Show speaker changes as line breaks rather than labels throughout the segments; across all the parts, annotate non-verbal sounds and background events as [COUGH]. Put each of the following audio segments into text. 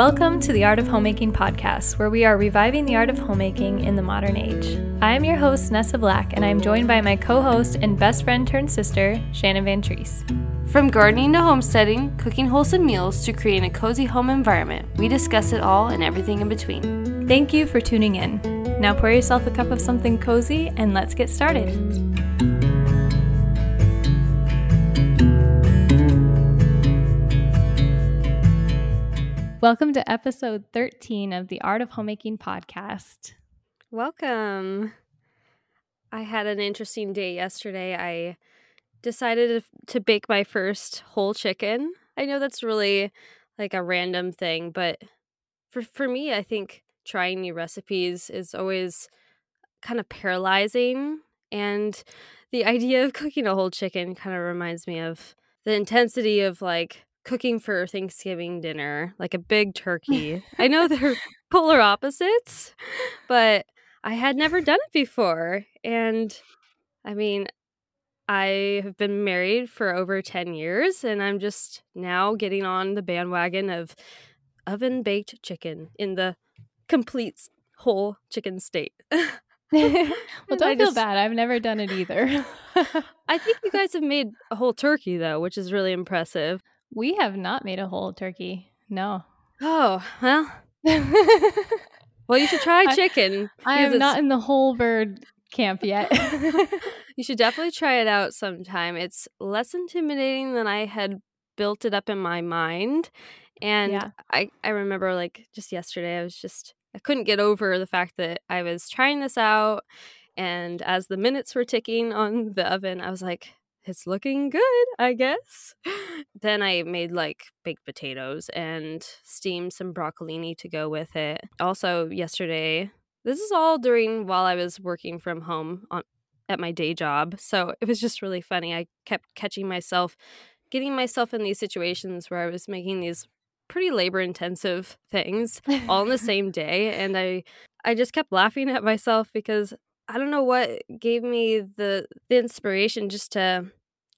Welcome to the Art of Homemaking podcast, where we are reviving the art of homemaking in the modern age. I am your host, Nessa Black, and I am joined by my co host and best friend turned sister, Shannon Van Treese.
From gardening to homesteading, cooking wholesome meals to creating a cozy home environment, we discuss it all and everything in between.
Thank you for tuning in. Now pour yourself a cup of something cozy and let's get started. Welcome to episode 13 of the Art of Homemaking podcast.
Welcome. I had an interesting day yesterday. I decided to bake my first whole chicken. I know that's really like a random thing, but for for me, I think trying new recipes is always kind of paralyzing and the idea of cooking a whole chicken kind of reminds me of the intensity of like cooking for Thanksgiving dinner, like a big turkey. [LAUGHS] I know they're polar opposites, but I had never done it before. And I mean, I have been married for over 10 years and I'm just now getting on the bandwagon of oven baked chicken in the complete whole chicken state. [LAUGHS]
well, don't feel bad. I've never done it either. [LAUGHS]
I think you guys have made a whole turkey though, which is really impressive.
We have not made a whole turkey. No.
Oh, well. [LAUGHS] well, you should try chicken.
I, I am not in the whole bird camp yet.
You should definitely try it out sometime. It's less intimidating than I had built it up in my mind. And yeah. I, I remember like just yesterday, I was just, I couldn't get over the fact that I was trying this out. And as the minutes were ticking on the oven, I was like, it's looking good, I guess. [LAUGHS] then I made like baked potatoes and steamed some broccolini to go with it. Also, yesterday, this is all during while I was working from home on at my day job. So it was just really funny. I kept catching myself getting myself in these situations where I was making these pretty labor intensive things all in the [LAUGHS] same day and I I just kept laughing at myself because I don't know what gave me the the inspiration just to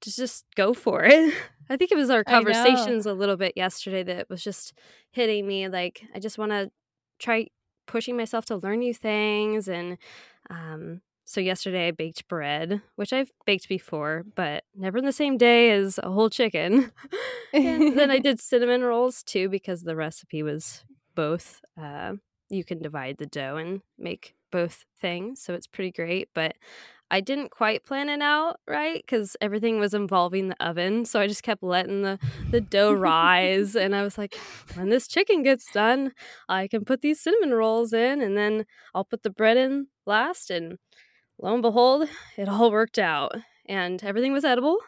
to just go for it. [LAUGHS] I think it was our conversations a little bit yesterday that was just hitting me. Like I just want to try pushing myself to learn new things and um so yesterday I baked bread, which I've baked before, but never in the same day as a whole chicken. [LAUGHS] and then I [LAUGHS] did cinnamon rolls too because the recipe was both. Uh, you can divide the dough and make both things, so it's pretty great. But I didn't quite plan it out right because everything was involving the oven. So I just kept letting the, the dough [LAUGHS] rise. and I was like, when this chicken gets done, I can put these cinnamon rolls in and then I'll put the bread in last. And lo and behold, it all worked out and everything was edible,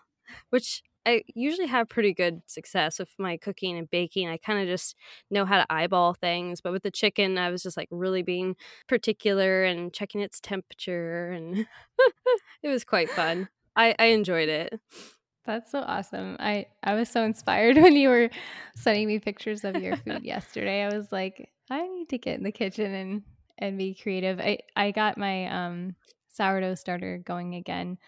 which I usually have pretty good success with my cooking and baking. I kind of just know how to eyeball things. But with the chicken, I was just like really being particular and checking its temperature. And [LAUGHS] it was quite fun. I, I enjoyed it.
That's so awesome. I, I was so inspired [LAUGHS] when you were sending me pictures of your food [LAUGHS] yesterday. I was like, I need to get in the kitchen and, and be creative. I, I got my um, sourdough starter going again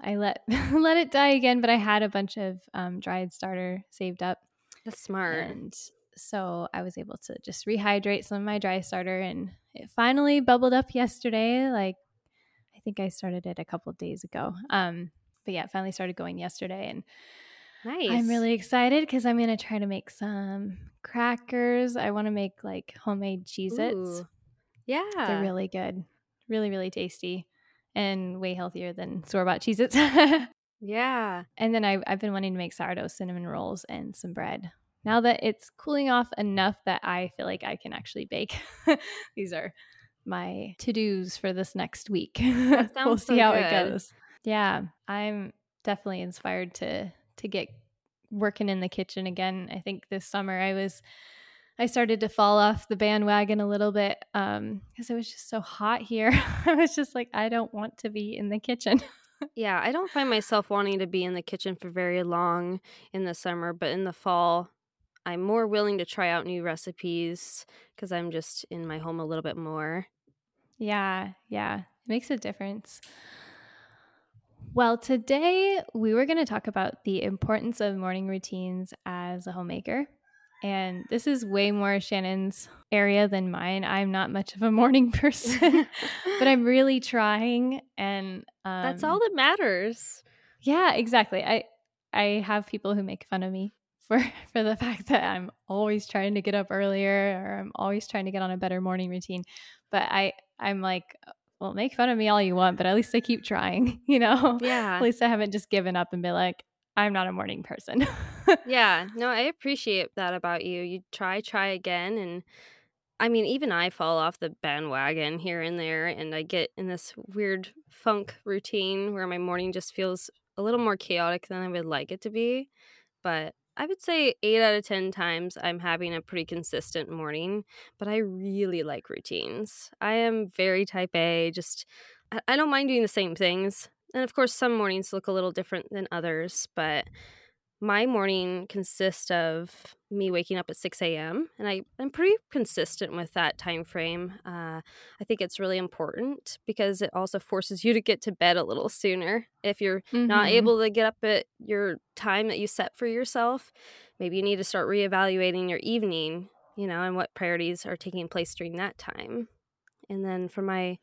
I let [LAUGHS] let it die again, but I had a bunch of um, dried starter saved up.
That's smart.
And so I was able to just rehydrate some of my dry starter, and it finally bubbled up yesterday. Like I think I started it a couple days ago. Um, but yeah, it finally started going yesterday, and
nice.
I'm really excited because I'm gonna try to make some crackers. I want to make like homemade Cheez-Its.
Yeah,
they're really good, really really tasty and way healthier than store bought Cheez Its. [LAUGHS]
yeah.
And then I, I've been wanting to make sourdough cinnamon rolls and some bread. Mm. Now that it's cooling off enough that I feel like I can actually bake. [LAUGHS] These are my to dos for this next week. [LAUGHS] we'll see so how good. it goes. Yeah, I'm definitely inspired to to get working in the kitchen again. I think this summer I was I started to fall off the bandwagon a little bit because um, it was just so hot here. [LAUGHS] I was just like, I don't want to be in the kitchen. [LAUGHS]
yeah, I don't find myself wanting to be in the kitchen for very long in the summer, but in the fall, I'm more willing to try out new recipes because I'm just in my home a little bit more.
Yeah, yeah, it makes a difference. Well, today we were going to talk about the importance of morning routines as a homemaker. And this is way more Shannon's area than mine. I'm not much of a morning [LAUGHS] person, [LAUGHS] but I'm really trying. And
um, that's all that matters.
Yeah, exactly. I I have people who make fun of me for [LAUGHS] for the fact that I'm always trying to get up earlier or I'm always trying to get on a better morning routine. But I I'm like, well, make fun of me all you want, but at least I keep trying, you know?
Yeah.
at least I haven't just given up and be like, I'm not a morning person.
Yeah. No, I appreciate that about you. You try, try again. And I mean, even I fall off the bandwagon here and there, and I get in this weird funk routine where my morning just feels a little more chaotic than I would like it to be. But I would say eight out of 10 times I'm having a pretty consistent morning, but I really like routines. I am very type A, just, I don't mind doing the same things. And of course, some mornings look a little different than others, but my morning consists of me waking up at 6 a.m. and I, I'm pretty consistent with that time frame. Uh, I think it's really important because it also forces you to get to bed a little sooner. If you're mm-hmm. not able to get up at your time that you set for yourself, maybe you need to start reevaluating your evening, you know, and what priorities are taking place during that time. And then for my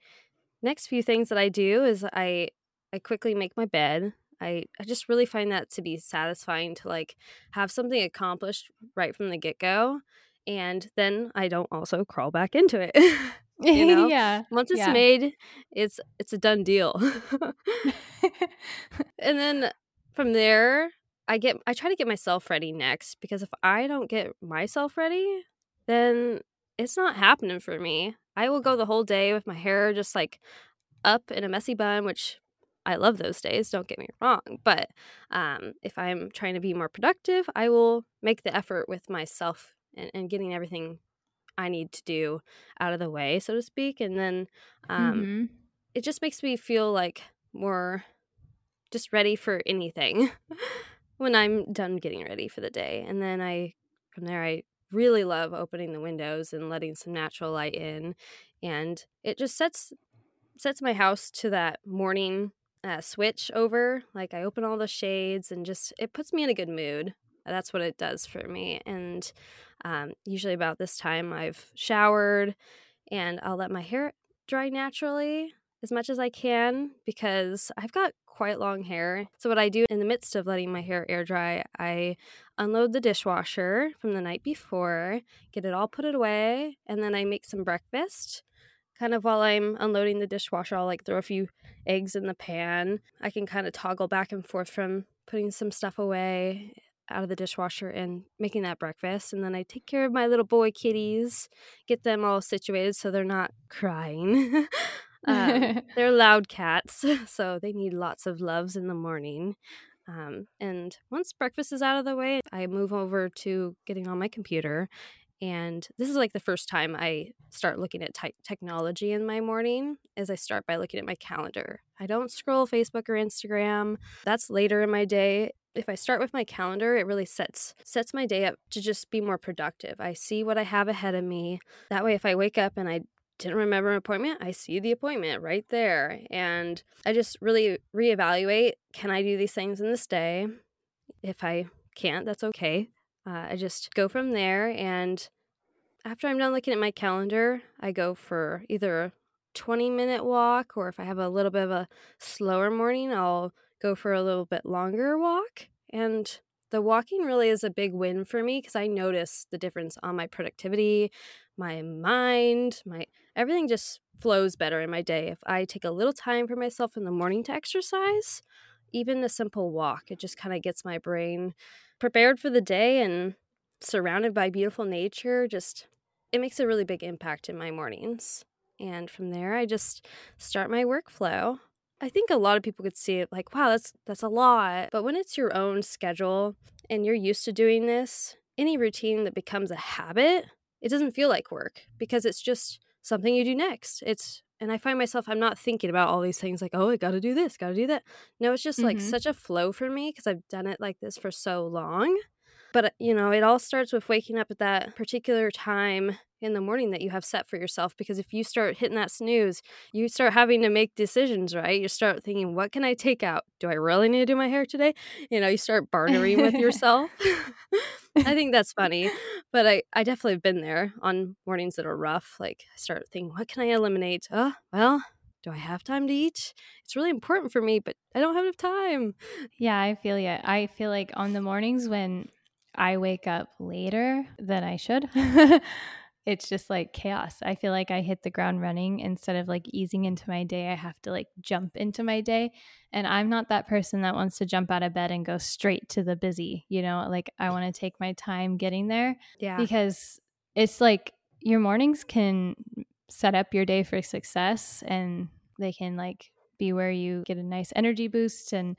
next few things that I do is I I quickly make my bed I, I just really find that to be satisfying to like have something accomplished right from the get go. And then I don't also crawl back into it. [LAUGHS] you know?
yeah.
Once it's
yeah.
made, it's it's a done deal. [LAUGHS] [LAUGHS] and then from there, I get I try to get myself ready next because if I don't get myself ready, then it's not happening for me. I will go mm. the whole day with my hair just like up in a messy bun, which I love those days, don't get me wrong. But um, if I'm trying to be more productive, I will make the effort with myself and, and, getting everything I need to do out of the way, so to speak. And then um, mm-hmm. it just makes me feel like more just ready for anything [LAUGHS] when I'm done getting ready for the day. And then I, from there, I really love opening the windows and letting some natural light in. And it just sets sets my house to that morning uh, switch over. Like I open all the shades and just it puts me in a good mood. That's what it does for me. And um, usually about this time, I've showered and I'll let my hair dry naturally as much as I can because I've got quite long hair. So, what I do in the midst of letting my hair air dry, I unload the dishwasher from the night before, get it all put away, and then I make some breakfast kind of while I'm unloading the dishwasher, I'll like throw a few eggs in the pan. I can kind of toggle back and forth from putting some stuff away out of the dishwasher and making that breakfast. And then I take care of my little boy kitties, get them all situated so they're not crying. [LAUGHS] um, [LAUGHS] they're loud cats, [LAUGHS] so they need lots of loves in the morning. Um, and once breakfast is out of the way, I move over to getting on my computer and this is like the first time I start looking at te- technology in my morning as I start by looking at my calendar. I don't scroll Facebook or Instagram. That's later in my day. If I start with my calendar, it really sets sets my day up to just be more productive. I see what I have ahead of me. That way if I wake up and I didn't remember an appointment, I see the appointment right there. And I just really reevaluate can I do these things in this day? If I can't, that's okay. Uh, I just go from there. And after I'm done looking at my calendar, I go for either a 20 minute walk, or if I have a little bit of a slower morning, I'll go for a little bit longer walk. And the walking really is a big win for me because I notice the difference on my productivity, my mind, my everything just flows better in my day. If I take a little time for myself in the morning to exercise, even a simple walk, it just kind of gets my brain prepared for the day and surrounded by beautiful nature just it makes a really big impact in my mornings. And from there i just start my workflow. I think a lot of people could see it like wow that's that's a lot. But when it's your own schedule and you're used to doing this any routine that becomes a habit it doesn't feel like work because it's just something you do next. It's and I find myself I'm not thinking about all these things like, oh, I got to do this, got to do that. No, it's just mm-hmm. like such a flow for me because I've done it like this for so long. But uh, you know, it all starts with waking up at that particular time in the morning that you have set for yourself because if you start hitting that snooze, you start having to make decisions, right? You start thinking, what can I take out? Do I really need to do my hair today? You know, you start bartering with [LAUGHS] yourself. I think that's funny, but I, I definitely have been there on mornings that are rough. Like, I start thinking, what can I eliminate? Oh, well, do I have time to eat? It's really important for me, but I don't have enough time.
Yeah, I feel you. I feel like on the mornings when I wake up later than I should, [LAUGHS] it's just like chaos. I feel like I hit the ground running instead of like easing into my day. I have to like jump into my day. And I'm not that person that wants to jump out of bed and go straight to the busy, you know, like I want to take my time getting there.
Yeah.
Because it's like your mornings can set up your day for success and they can like be where you get a nice energy boost and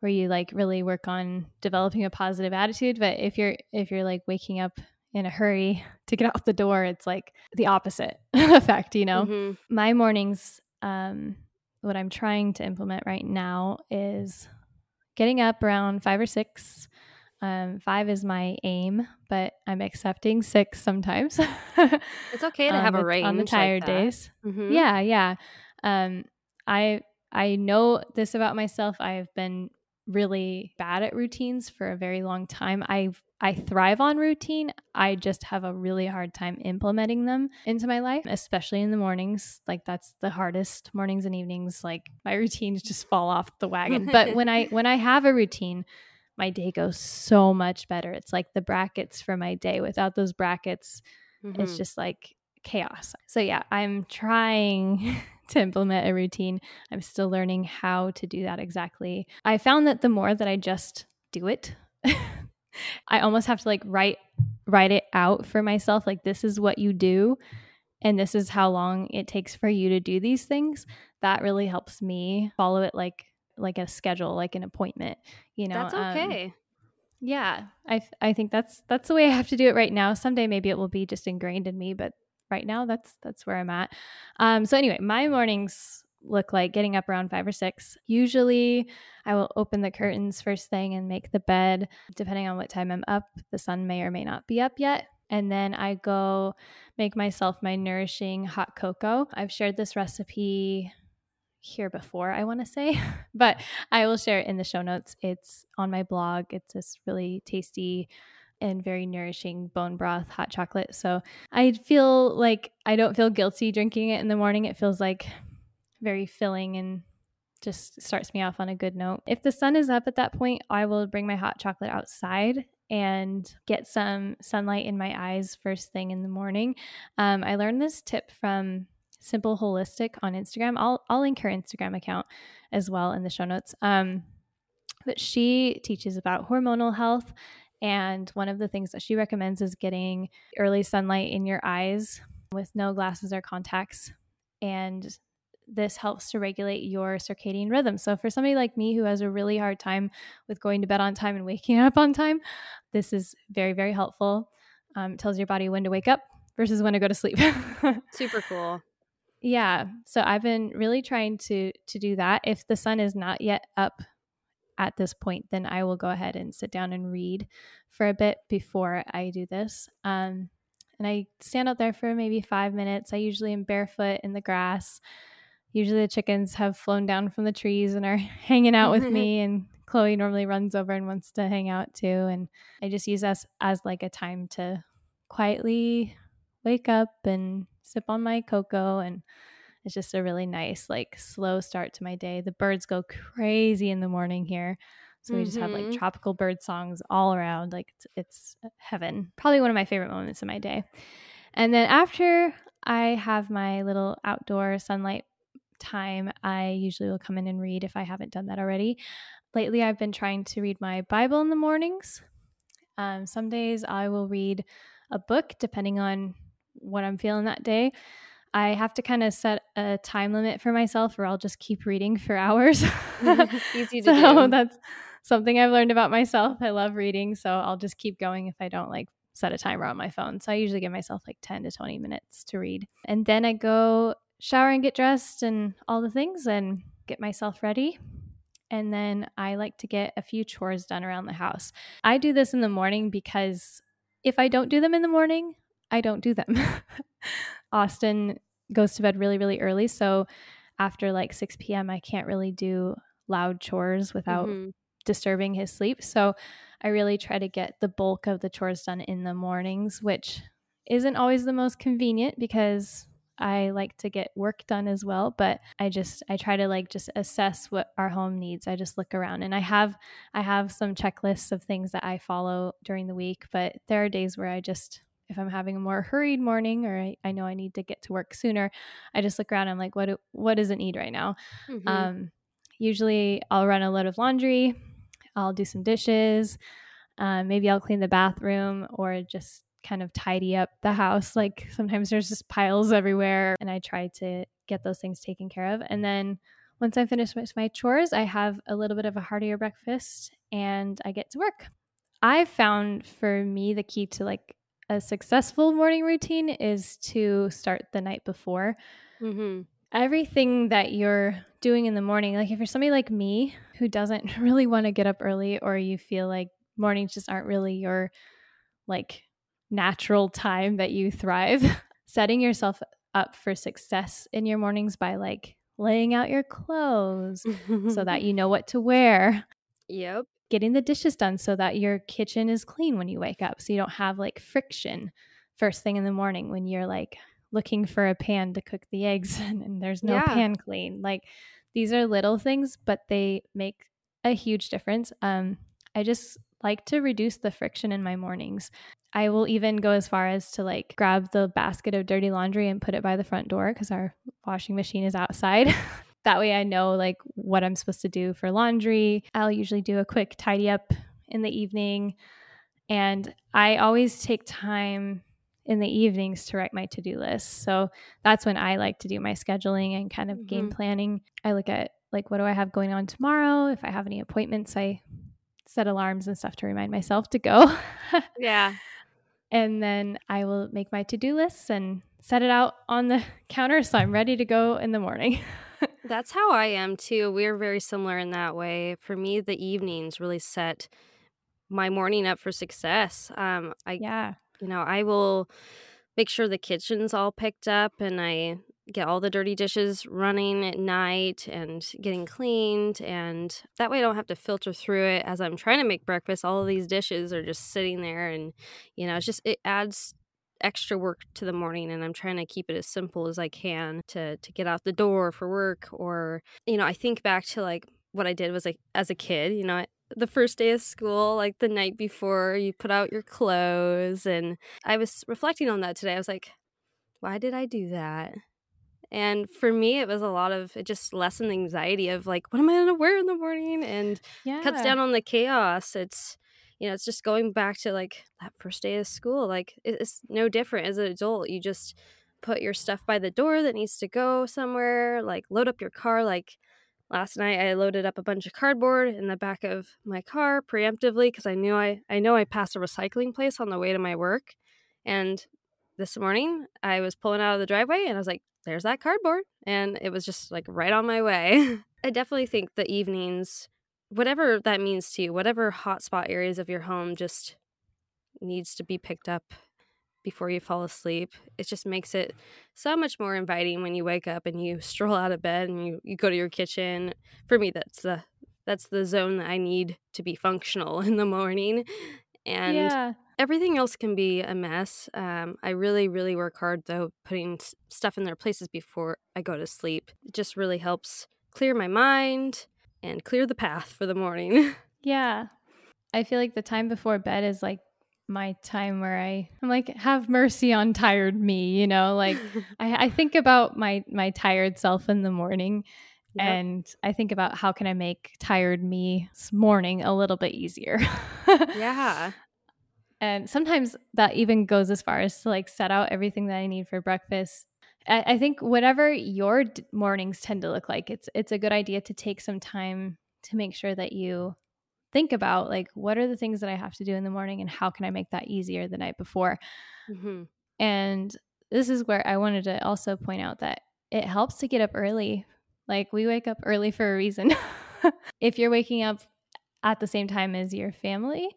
where you like really work on developing a positive attitude but if you're if you're like waking up in a hurry [LAUGHS] to get out the door, it's like the opposite [LAUGHS] effect, you know? Mm-hmm. My mornings, um, what I'm trying to implement right now is getting up around five or six. Um, five is my aim, but I'm accepting six sometimes.
it's okay to [LAUGHS] have a range
on the tired
like
days. Mm-hmm. Yeah, yeah. Um, I I know this about myself. I've been really bad at routines for a very long time. I've I thrive on routine. I just have a really hard time implementing them into my life, especially in the mornings. Like that's the hardest mornings and evenings. Like my [LAUGHS] routines just fall off the wagon. but when I when I have a routine, my day goes so much better. It's like the brackets for my day. Without those brackets, mm-hmm. it's just like chaos. So yeah, I'm trying [LAUGHS] to implement a routine. I'm still learning how to do that exactly. I found that the more that I just do it, [LAUGHS] I almost have to like write write it out for myself like this is what you do and this is how long it takes for you to do these things. That really helps me follow it like like a schedule, like an appointment, you know.
That's um, okay. Um,
yeah, I I think that's that's the way I have to do it right now. Someday maybe it will be just ingrained in me, but right now that's that's where I'm at. Um so anyway, my mornings look like getting up around five or six. Usually, I will open the curtains first thing and make the bed. Depending on what time I'm up, the sun may or may not be up yet. And then I go make myself my nourishing hot cocoa. I've shared this recipe here before, I want to say, [LAUGHS] but I will share it in the show notes. It's on my blog. It's this really tasty and very nourishing bone broth hot chocolate. So I feel like I don't feel guilty drinking it in the morning. It feels like very filling and just starts me off on a good note. If the sun is up at that point, I will bring my hot chocolate outside and get some sunlight in my eyes first thing in the morning. Um, I learned this tip from Simple Holistic on Instagram. I'll, I'll link her Instagram account as well in the show notes. Um, but she teaches about hormonal health. And one of the things that she recommends is getting early sunlight in your eyes with no glasses or contacts. And this helps to regulate your circadian rhythm. So, for somebody like me who has a really hard time with going to bed on time and waking up on time, this is very, very helpful. Um, it tells your body when to wake up versus when to go to sleep. [LAUGHS]
Super cool.
Yeah. So I've been really trying to to do that. If the sun is not yet up at this point, then I will go ahead and sit down and read for a bit before I do this. Um, and I stand out there for maybe five minutes. I usually am barefoot in the grass usually the chickens have flown down from the trees and are [LAUGHS] hanging out with me [LAUGHS] and Chloe normally runs over and wants to hang out too and I just use us as like a time to quietly wake up and sip on my cocoa and it's just a really nice like slow start to my day. The birds go crazy in the morning here. So we mm-hmm. just have like mm-hmm. tropical bird songs all around like it's, it's heaven. Probably one of my favorite moments of my day. And then after I have my little outdoor sunlight time, I usually will come in and read if I haven't done that already. Lately, I've been trying to read my Bible in the mornings. Um, some days I will read a book depending on what I'm feeling that day. I have to kind of set a time limit for myself or I'll just keep reading for hours. [LAUGHS] [LAUGHS]
Easy to so
do. that's something I've learned about myself. I love reading, so I'll just keep going if I don't like set a timer on my phone. So I usually give myself like 10 to 20 minutes to read. And then I go shower and get dressed and all the things and get myself ready. And then I like to get a few chores done around the house. I do this in the morning because if I don't do them in the morning, I don't do them. [LAUGHS] Austin goes to bed really, really early. So after like 6 p.m., I can't really do loud chores without mm-hmm. disturbing his sleep. So I really try to get the bulk of the chores done in the mornings, which isn't always the most convenient because I like to get work done as well, but I just I try to like just assess what our home needs. I just look around and I have I have some checklists of things that I follow during the week, but there are days where I just if I'm having a more hurried morning or I, I know I need to get to work sooner, I just look around and I'm like, what do, what does it need right now? Mm-hmm. Um, usually I'll run a load of laundry, I'll do some dishes, uh, maybe I'll clean the bathroom or just kind of tidy up the house. Like sometimes there's just piles everywhere, and I try to get those things taken care of. And then once I finish with my chores, I have a little bit of a heartier breakfast and I get to work. I found for me the key to like a successful morning routine is to start the night before. Mm-hmm. Everything that you're doing in the morning, like if you're somebody like me who doesn't [LAUGHS] really want to get up early or you feel like mornings just aren't really your like natural time that you thrive, [LAUGHS] setting yourself up for success in your mornings by like laying out your clothes so that [LAUGHS] you know what to wear.
Yep.
Getting the dishes done so that your kitchen is clean when you wake up so you don't have like friction first thing in the morning when you're like looking for a pan to cook the eggs [LAUGHS] and, and there's no yeah. pan clean. Like these are little things, but they make a huge difference. Um, I just like to reduce the friction in my mornings. I will even go as far as to like grab the basket of dirty laundry and put it by the front door because our washing machine is outside. [LAUGHS] that way I know like what I'm supposed to do for laundry. I'll usually do a quick tidy up in the evening. And I always take time in the evenings to write my to-do list. So that's when I like to do my scheduling and kind of mm-hmm. game planning. I look at like what do I have going on tomorrow? If I have any appointments, I set alarms and stuff to remind myself to go. [LAUGHS]
yeah.
And then I will make my to do lists and set it out on the [LAUGHS] counter so I'm ready to go in the morning. [LAUGHS]
That's how I am too. We're very similar in that way. For me, the evenings really set my morning up for success. Um, I, yeah, you know, I will make sure the kitchen's all picked up and I get all the dirty dishes running at night and getting cleaned and that way I don't have to filter through it as I'm trying to make breakfast all of these dishes are just sitting there and you know it's just it adds extra work to the morning and I'm trying to keep it as simple as I can to to get out the door for work or you know I think back to like what I did was like as a kid you know the first day of school like the night before you put out your clothes and I was reflecting on that today I was like why did I do that and for me, it was a lot of it just lessened the anxiety of like, what am I going to wear in the morning? And yeah. cuts down on the chaos. It's, you know, it's just going back to like that first day of school. Like, it's no different as an adult. You just put your stuff by the door that needs to go somewhere, like, load up your car. Like, last night I loaded up a bunch of cardboard in the back of my car preemptively because I knew I, I know I passed a recycling place on the way to my work. And this morning I was pulling out of the driveway and I was like, there's that cardboard. And it was just like right on my way. [LAUGHS] I definitely think the evenings, whatever that means to you, whatever hotspot areas of your home just needs to be picked up before you fall asleep. It just makes it so much more inviting when you wake up and you [LAUGHS] stroll out of bed and you, you go to your kitchen. For me, that's the that's the zone that I need to be functional [LAUGHS] in the morning. And yeah everything else can be a mess. Um, I really, really work hard though, putting stuff in their places before I go to sleep. It just really helps clear my mind and clear the path for the morning. [LAUGHS]
yeah. I feel like the time before bed is like my time where I I'm like have mercy on tired me, you know, like [LAUGHS] I, I think about my my tired self in the morning Yep. and I think about how can I make tired me morning a little bit easier. [LAUGHS]
yeah.
And sometimes that even goes as far as to like set out everything that I need for breakfast. I, I think whatever your d- mornings tend to look like, it's it's a good idea to take some time to make sure that you think about like what are the things that I have to do in the morning and how can I make that easier the night before. Mm-hmm. And this is where I wanted to also point out that it helps to get up early. Like we wake up early for a reason. [LAUGHS] if you're waking up at the same time as your family,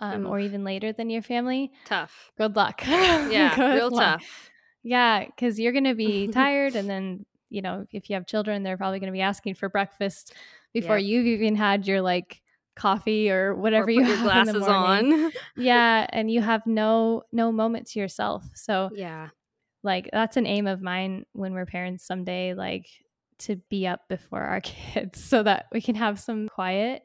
um, or even later than your family,
tough.
Good luck. [LAUGHS]
Yeah, good real luck. tough.
Yeah, because you're going to be [LAUGHS] tired, and then you know if you have children, they're probably going to be asking for breakfast before you've even had your like coffee or whatever or you have glasses in the morning. on. [LAUGHS] yeah, and you have no no moment to yourself. So
yeah,
like that's an aim of mine when we're parents someday. Like to be up before our [LAUGHS] kids so that we can have some quiet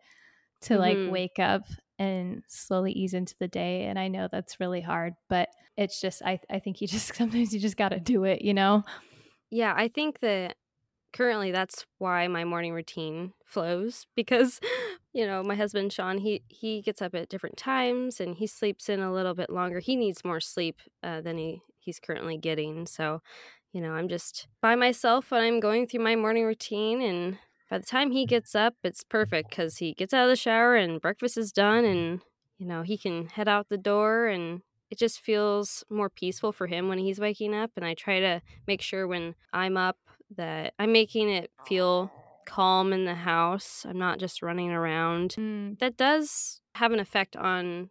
to mm-hmm. like wake up and slowly ease into the day. And I know that's really hard, but it's just, I, I think you just [LAUGHS] sometimes you just got to do it, you know?
Yeah, I think that currently that's why my morning routine flows because [LAUGHS] you know my husband sean he he gets up at different times and he sleeps in a little bit longer he needs more sleep uh, than he he's currently getting so you know i'm just by myself when i'm going through my morning routine and by the time he gets up, it's perfect because he gets out of the shower and breakfast is done, and you know he can head out the door, and it just feels more peaceful for him when he's waking up. And I try to make sure when I'm up that I'm making it feel calm in the house. I'm not just running around. Mm. That does have an effect on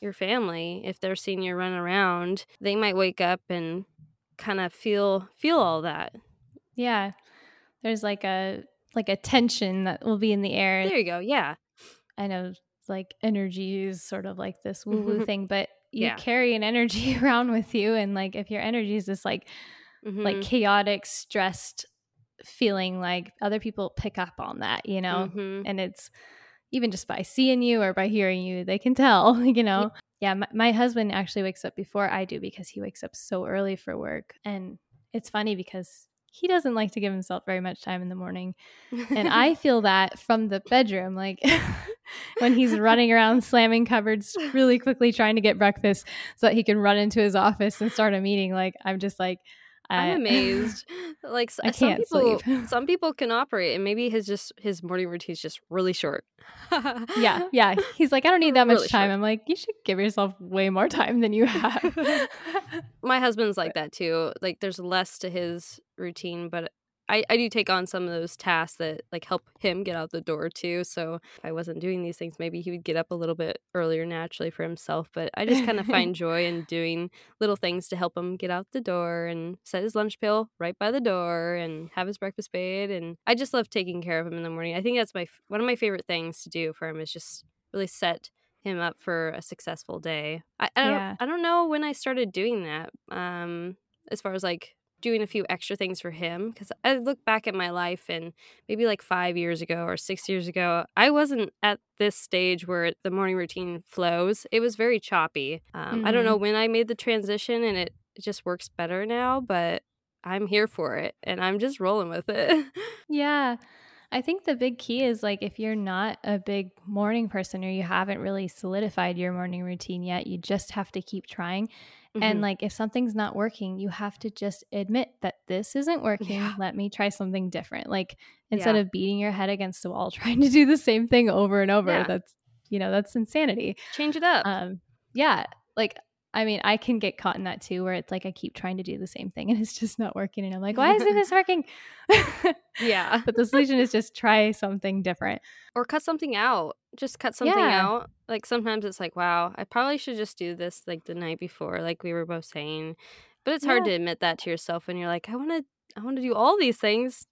your family if they're seeing you run around. They might wake up and kind of feel feel all that.
Yeah. There's like a like a tension that will be in the air.
There you go. Yeah.
I know like energy is sort of like this woo woo [LAUGHS] thing, but you yeah. carry an energy [LAUGHS] around with you. And like if your energy is this like mm-hmm. like chaotic, stressed feeling, like other people pick up on that, you know? Mm-hmm. And it's even just by seeing you or by hearing you, they can tell, [LAUGHS] you know? Yeah, yeah my, my husband actually wakes up before I do because he wakes up so early for work. And it's funny because he doesn't like to give himself very much time in the morning. And I [LAUGHS] feel that from the bedroom, like [LAUGHS] when he's running around slamming cupboards really quickly trying to get breakfast so that he can run into his office and start a meeting. Like, I'm just like,
I'm [LAUGHS] amazed. Like some people, sleep. [LAUGHS] some people can operate, and maybe his just his morning routine is just really short.
yeah, [LAUGHS] yeah. He's like, I don't need that much really time. Short. I'm like, you should give yourself way more time than you have.
My husband's like that too. Like, there's less to his routine, but I, I do take on some of those tasks that like help him get out the door too. So if I wasn't doing these things, maybe he would get up a little bit earlier naturally for himself. But I just kind of [LAUGHS] find joy in doing little things to help him get out the door and set his lunch pail right by the door and have his breakfast made. And I just love taking care of him in the morning. I think that's my one of my favorite things to do for him is just really set him up for a successful day. I, I don't I don't know when I started doing that. Um, as far as like doing a few extra things for him because I look back at my life and maybe like five years ago or six years ago, I wasn't at this stage where the morning routine flows. It was very choppy. Um, mm-hmm. I don't know mm-hmm. when I made the transition and it, it just works better now, but I'm here for it and I'm just rolling with it. [LAUGHS]
yeah. I think the big key is like if you're not a big morning person or you haven't really solidified your morning routine yet, you just have to keep trying Mm-hmm. And like if something's not working, you have to just admit that this isn't working. Yeah. Let me try something different. Like instead yeah. of beating your head against the wall [LAUGHS] trying to do the same thing over and over, yeah. that's you know, that's insanity.
Change it up.
Um yeah, like I mean, I can get caught in that too, where it's like I keep trying to do the same thing and it's just not working. And I'm like, why isn't [LAUGHS] this working?
yeah. [LAUGHS]
but the solution is just try something different.
Or cut something out. Just cut something yeah. out. Like sometimes it's like, wow, I probably should just do this like the night before, like we were both saying. But it's hard yeah. to admit that to yourself when you're like, I want to, I want to do all these things.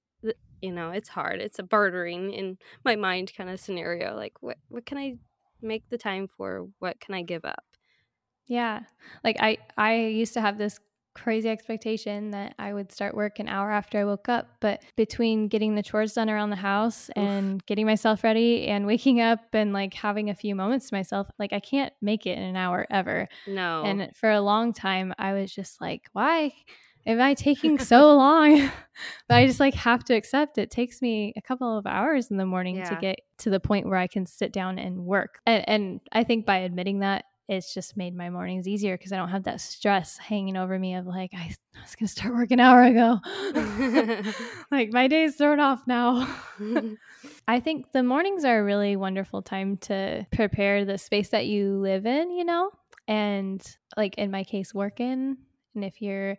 You know, it's hard. It's a bartering in my mind kind of scenario. Like, what, what can I make the time for? What can I give up?
Yeah. Like I I used to have this crazy expectation that I would start work an hour after I woke up, but between getting the chores done around the house and Oof. getting myself ready and waking up and like having a few moments to myself, like I can't make it in an hour ever.
No.
And for a long time I was just like, why am I taking so long? [LAUGHS] but I just like have to accept it takes me a couple of hours in the morning yeah. to get to the point where I can sit down and work. And, and I think by admitting that it's just made my mornings easier because I don't have that stress hanging over me of like, I, I was going to start work an hour ago. [LAUGHS] [LAUGHS] like, my day's thrown off now. [LAUGHS] I think the mornings are a really wonderful time to prepare the space that you live in, you know, and like in my case, work in. And if you're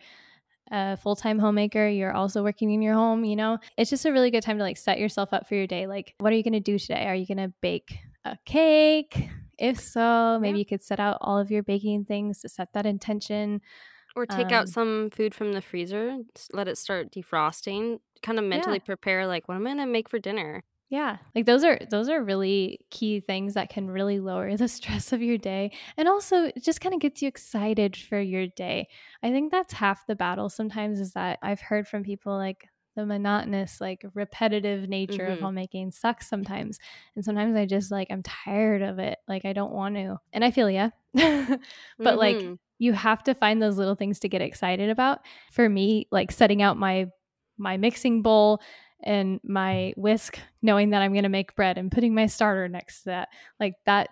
a full time homemaker, you're also working in your home, you know, it's just a really good time to like set yourself up for your day. Like, what are you going to do today? Are you going to bake a cake? If so, maybe yeah. you could set out all of your baking things to set that intention.
Or take um, out some food from the freezer, let it start defrosting, kind of mentally yeah. prepare like what am I going to make for dinner?
Yeah. Like those are those are really key things that can really lower the [LAUGHS] stress of your day and also it just kind of gets you excited for your day. I think that's half the battle sometimes is that I've heard from people like the monotonous like repetitive nature mm-hmm. of homemaking sucks sometimes and sometimes i just like i'm tired of it like i don't want to and i feel yeah [LAUGHS] but mm-hmm. like you have to find those little things to get excited about for me like setting out my my mixing bowl and my whisk knowing that i'm going to make bread and putting my starter next to that like that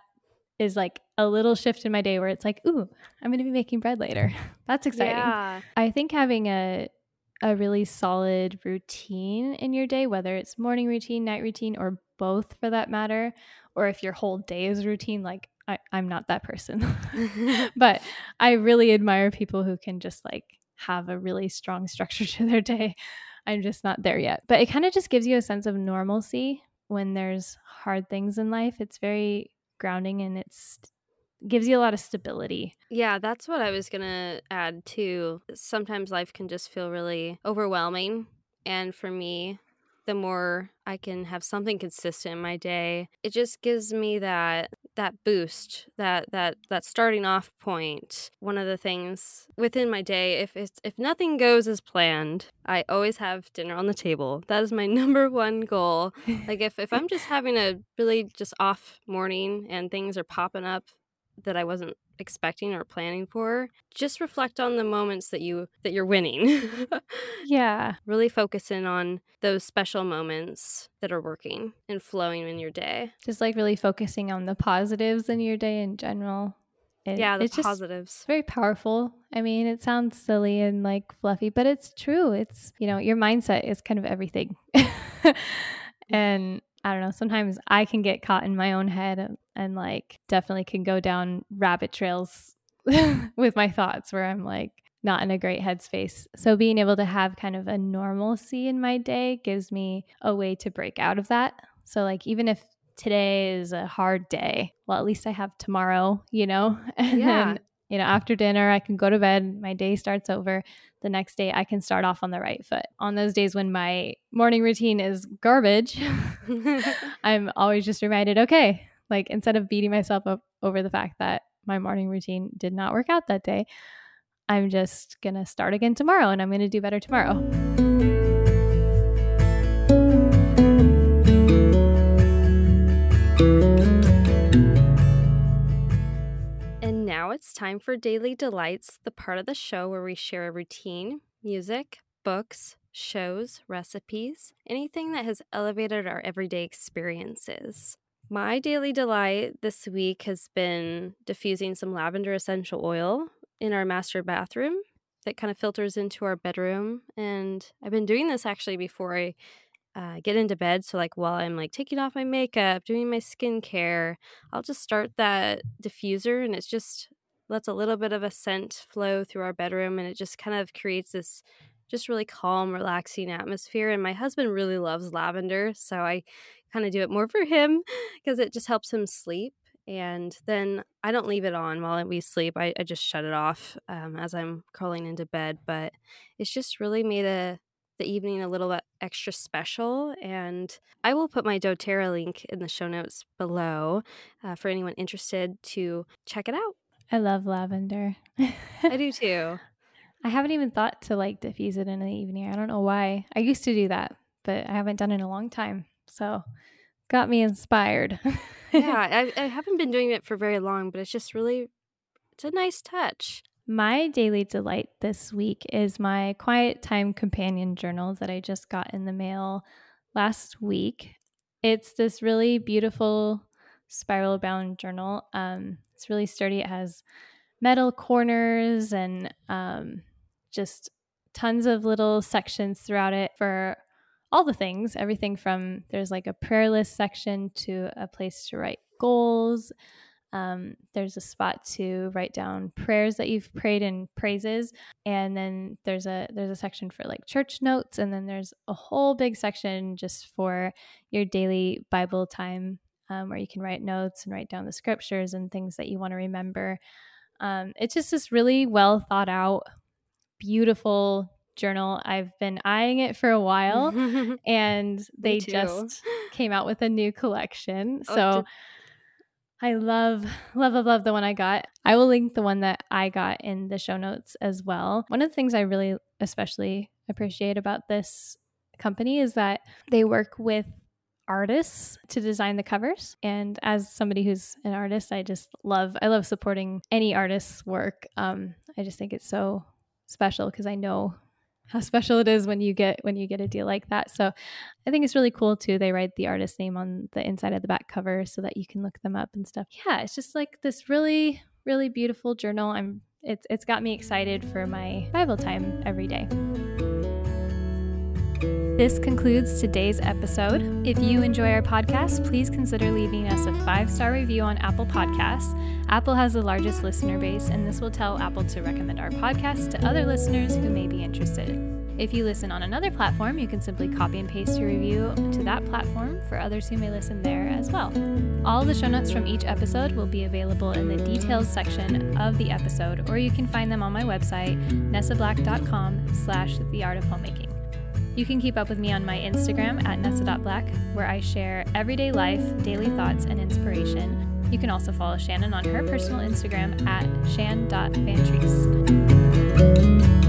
is like a little shift in my day where it's like ooh i'm going to be making bread later [LAUGHS] that's exciting yeah. i think having a a really solid routine in your day, whether it's morning routine, night routine, or both for that matter, or if your whole day is routine, like I, I'm not that person. [LAUGHS] [LAUGHS] but I really admire people who can just like have a really strong structure [LAUGHS] to their day. I'm just not there yet. But it kind of just gives you a sense of normalcy when there's hard things in life. It's very grounding and it's gives you a lot of stability.
Yeah, that's what I was going to add too. Sometimes life can just feel really overwhelming. And for me, the more I can have something consistent in my day, it just gives me that that boost, that that that starting off point. One of the things within my day, if it's if nothing goes as planned, I always have dinner on the table. That is my [LAUGHS] number one goal. like if if I'm just having a really just off morning and things are popping up that I wasn't expecting or planning for just reflect on the moments that you that you're winning. [LAUGHS]
Yeah.
Really focus in on those special moments that are working and flowing in your day.
Just like really focusing on the positives in your day in general.
It, yeah the it's positives.
just very powerful. I mean it sounds silly and like fluffy but it's true. It's you know your mindset is kind of everything. [LAUGHS] Mm. And I don't know, sometimes I can get caught in my own head and, like definitely can go down rabbit trails [LAUGHS] with my thoughts where I'm like not in a great headspace. So being able to have kind of a normalcy in my day gives me a way to break out of that. So like even if today is a hard day, well at least I have tomorrow, you know? [LAUGHS] And yeah. then you know, after dinner, I can go to bed, my day starts over. The next day, I can start off on the right foot. On those days when my morning routine is garbage, [LAUGHS] I'm always just reminded okay, like instead of beating myself up over the fact that my morning routine did not work out that day, I'm just going to start again tomorrow and I'm going to do better tomorrow.
And now it's time for Daily Delights, the part of the show where we share a routine, music, books, shows, recipes, anything that has elevated our everyday experiences. My daily delight this week has been diffusing some lavender essential oil in our master bathroom that kind of filters into our bedroom. And I've been doing this actually before I uh, get into bed. So, like, while I'm like taking off my makeup, doing my skincare, I'll just start that diffuser and it just lets a little bit of a scent flow through our bedroom and it just kind of creates this just really calm, relaxing atmosphere. And my husband really loves lavender. So I kind of do it more for him because it just helps him sleep. And then I don't leave it on while we sleep. I, I just shut it off um, as I'm crawling into bed. But it's just really made a the evening a little bit extra special. And I will put my doTERRA link in the show notes below uh, for anyone interested to check it out.
I love lavender.
I do [LAUGHS] too.
I haven't even thought to like diffuse it in the evening. I don't know why. I used to do that, but I haven't done it in a long time. So got me inspired. [LAUGHS]
yeah, I, I haven't been doing it for very long, but it's just really, it's a nice touch.
My daily delight this week is my quiet time companion journal that I just got in the mail last week. It's this really beautiful spiral bound journal. Um, it's really sturdy. It has metal corners and um, just tons of little sections throughout it for all the things everything from there's like a prayer list section to a place to write goals. Um, there's a spot to write down prayers that you've prayed and praises. And then there's a there's a section for like church notes. And then there's a whole big section just for your daily bible time um, where you can write notes and write down the scriptures and things that you want to remember. Um, it's just this really well thought out beautiful journal. I've been eyeing it for a while [LAUGHS] and they just came out with a new collection. Oh, so I love, love, love, love the one I got. I will link the one that I got in the show notes as well. One of the things I really especially appreciate about this company is that they work with artists to design the covers and as somebody who's an artist i just love i love supporting any artist's work um, i just think it's so special because i know how special it is when you get when you get a deal like that. So I think it's really cool too. They write the artist name on the inside of the back cover so that you can look them up and stuff. Yeah, it's just like this really really beautiful journal. I'm it's it's got me excited for my Bible time every day. This concludes today's episode. If you enjoy our podcast, please consider leaving us a five star review on Apple Podcasts. Apple has the largest listener base, and this will tell Apple to recommend our podcast to other listeners who may be interested. If you listen on another platform, you can simply copy and paste your review to that platform for others who may listen there as well. All the show notes from each episode will be available in the details section of the episode, or you can find them on my website, nessablack.com slash the art of homemaking. You can keep up with me on my Instagram at nessa.black, where I share everyday life, daily thoughts, and inspiration. You can also follow Shannon on her personal Instagram at shan.vantreese.